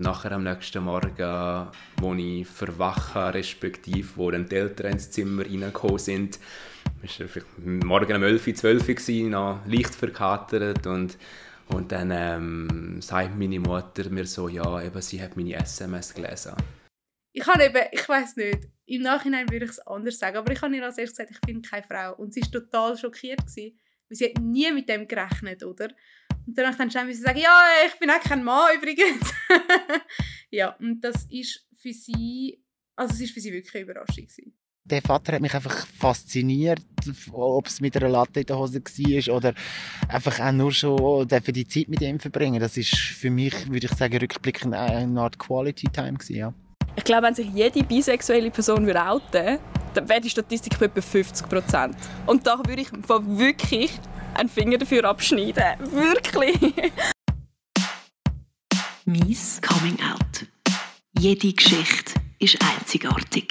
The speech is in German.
Nachher am nächsten Morgen, wo ich verwache, respektive wo dann die Eltern ins Zimmer reingekommen sind, es war morgen um 11, 12 Uhr, noch leicht verkatert und und dann ähm, sagt meine Mutter mir so, ja, eben, sie hat meine SMS gelesen. Ich habe eben, ich weiß nicht, im Nachhinein würde ich es anders sagen, aber ich habe ihr als erstes gesagt, ich bin keine Frau. Und sie war total schockiert, weil sie hat nie mit dem gerechnet, oder? Und danach dann schnell müssen sagen, ja, ich bin auch kein Mann übrigens. ja, und das ist für sie, also es ist für sie wirklich eine Überraschung gewesen der Vater hat mich einfach fasziniert, ob es mit einer Latte in der Hose war oder einfach auch nur schon für die Zeit mit ihm verbringen. Das ist für mich, würde ich sagen, rückblickend eine Art Quality Time gewesen, ja. Ich glaube, wenn sich jede bisexuelle Person würde outen dann wäre die Statistik bei etwa 50 Prozent. Und da würde ich wirklich einen Finger dafür abschneiden. Wirklich. Mies Coming Out. Jede Geschichte ist einzigartig.